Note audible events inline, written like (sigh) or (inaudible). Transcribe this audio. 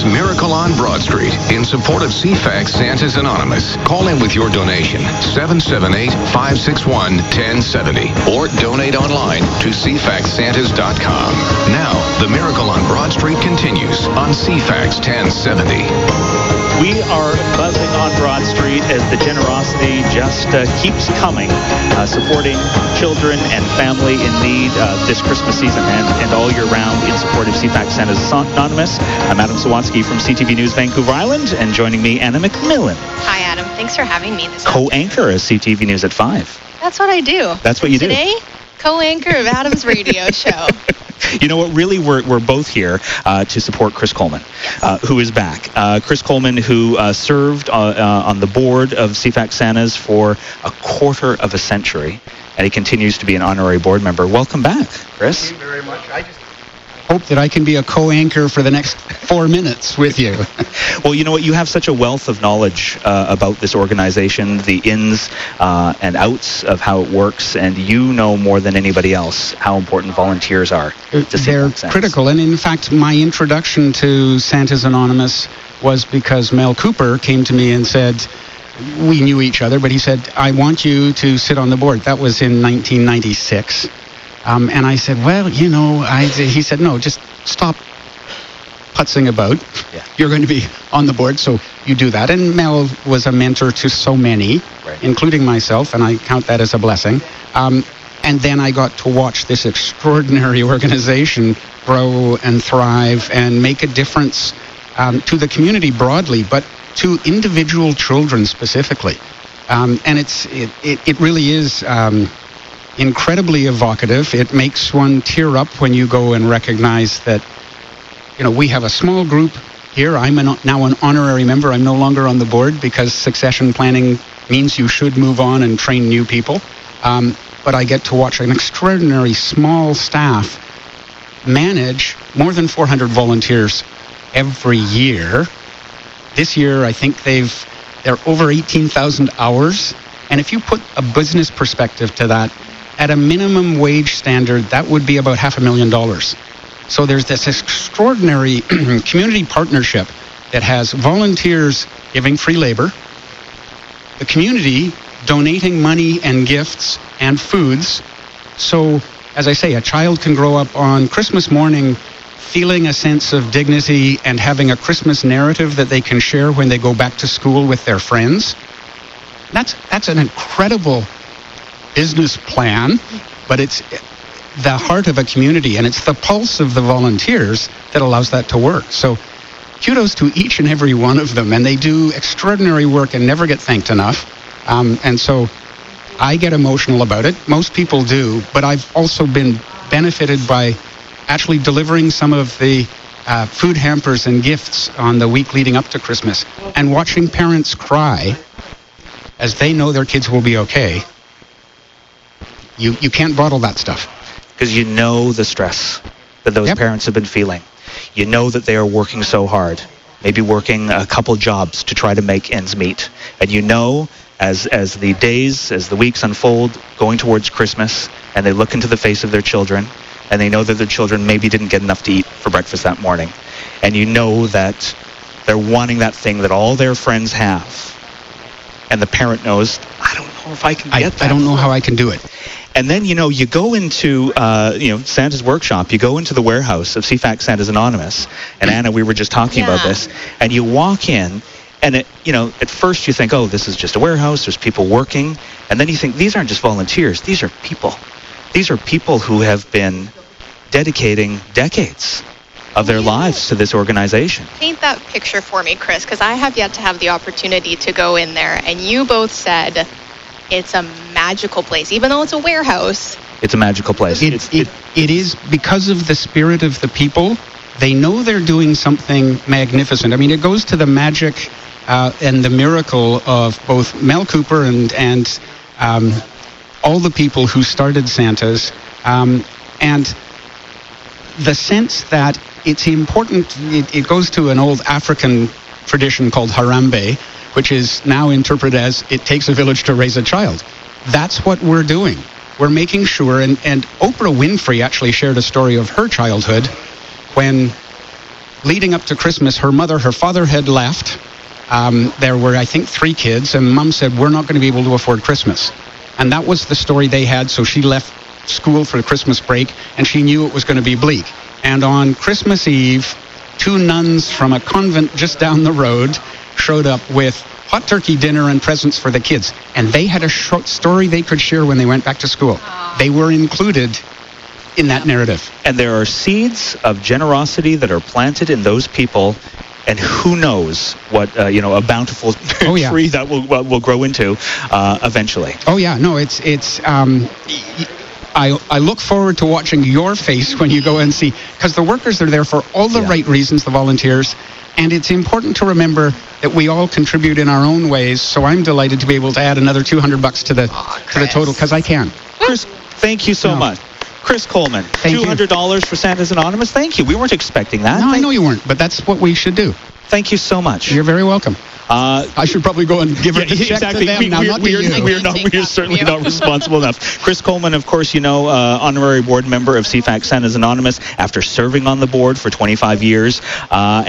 It's Miracle on Broad Street in support of CFAX Santa's Anonymous. Call in with your donation 778-561-1070 or donate online to cfaxsantas.com. Now, the Miracle on Broad Street continues on CFAX 1070. We are buzzing on Broad Street as the generosity just uh, keeps coming, uh, supporting children and family in need uh, this Christmas season and, and all year round in support of CFAX Santa's Anonymous. I'm Adam Sawatsky from CTV News Vancouver Island, and joining me, Anna McMillan. Hi, Adam. Thanks for having me this Co-anchor of CTV News at 5. That's what I do. That's what you Today, do. Today, co-anchor of Adam's radio (laughs) show. You know what? Really, we're, we're both here uh, to support Chris Coleman, uh, who is back. Uh, Chris Coleman, who uh, served uh, uh, on the board of CFAX Santas for a quarter of a century, and he continues to be an honorary board member. Welcome back, Chris. Thank you very much. I hope that I can be a co-anchor for the next four minutes with you. (laughs) well, you know what? You have such a wealth of knowledge uh, about this organization, the ins uh, and outs of how it works, and you know more than anybody else how important volunteers are. They're critical, and in fact, my introduction to Santa's Anonymous was because Mel Cooper came to me and said. We knew each other, but he said, I want you to sit on the board. That was in 1996. Um, and I said, well, you know, I, he said, no, just stop putzing about. Yeah. You're going to be on the board, so you do that. And Mel was a mentor to so many, right. including myself, and I count that as a blessing. Um, and then I got to watch this extraordinary (laughs) organization grow and thrive and make a difference um, to the community broadly, but to individual children specifically. Um, and it's it, it, it really is um, incredibly evocative. It makes one tear up when you go and recognize that, you know, we have a small group here. I'm an, now an honorary member. I'm no longer on the board because succession planning means you should move on and train new people. Um, but I get to watch an extraordinary small staff manage more than 400 volunteers every year. This year, I think they've they're over 18,000 hours. And if you put a business perspective to that, at a minimum wage standard, that would be about half a million dollars. So there's this extraordinary (clears throat) community partnership that has volunteers giving free labor, the community donating money and gifts and foods. So, as I say, a child can grow up on Christmas morning feeling a sense of dignity and having a Christmas narrative that they can share when they go back to school with their friends. That's, that's an incredible business plan, but it's the heart of a community and it's the pulse of the volunteers that allows that to work. So kudos to each and every one of them, and they do extraordinary work and never get thanked enough. Um, and so I get emotional about it. Most people do, but I've also been benefited by actually delivering some of the uh, food hampers and gifts on the week leading up to Christmas and watching parents cry as they know their kids will be okay. You, you can't bottle that stuff. Because you know the stress that those Yep. parents have been feeling. You know that they are working so hard, maybe working a couple jobs to try to make ends meet. And you know as, as the days, as the weeks unfold, going towards Christmas, and they look into the face of their children, and they know that their children maybe didn't get enough to eat for breakfast that morning. And you know that they're wanting that thing that all their friends have. And the parent knows, I don't know if I can I, get that. I don't know how I can do it. And then you know you go into uh, you know Santa's workshop. You go into the warehouse of CFAX Santa's Anonymous. And Anna, we were just talking about Yeah. this. And you walk in, and it, you know at first you think, oh, this is just a warehouse. There's people working. And then you think these aren't just volunteers. These are people. These are people who have been dedicating decades of their Yeah. lives to this organization. Paint that picture for me, Chris, because I have yet to have the opportunity to go in there. And you both said it's a magical place, even though it's a warehouse. It's a magical place. It, It's- it, it is because of the spirit of the people. They know they're doing something magnificent. I mean, it goes to the magic uh, and the miracle of both Mel Cooper and and um, all the people who started Santas, um, and the sense that it's important. It, it goes to an old African tradition called Harambee, which is now interpreted as it takes a village to raise a child. That's what we're doing. We're making sure, and, and Oprah Winfrey actually shared a story of her childhood when leading up to Christmas, her mother, her father had left. Um, there were, I think, three kids, and mom said, We're not going to be able to afford Christmas. And that was the story they had, so she left school for the Christmas break, and she knew it was going to be bleak. And on Christmas Eve, two nuns from a convent just down the road showed up with hot turkey dinner and presents for the kids. And they had a short story they could share when they went back to school. They were included in that narrative. And there are seeds of generosity that are planted in those people. And who knows what uh, you know a bountiful (laughs) Oh, yeah. tree that will will grow into uh, eventually. Oh yeah, no, it's it's. Um, I I look forward to watching your face when you go and see because the workers are there for all the Yeah. right reasons, the volunteers, and it's important to remember that we all contribute in our own ways. So I'm delighted to be able to add another 200 bucks to the Aw, to the total because I can. Chris, thank you so No. much. Chris Coleman, Thank you. two hundred dollars for Santa's Anonymous. Thank you. We weren't expecting that. No, I know you weren't, but that's what we should do. Thank you so much. You're very welcome. Uh, I should probably go and give yeah, her check exactly. to them we, now, we're, not to we're, you. we're not, we're certainly not (laughs) responsible enough. Chris Coleman, of course, you know, uh, honorary board member of CFAX Santa's Anonymous after serving on the board for 25 years. Uh,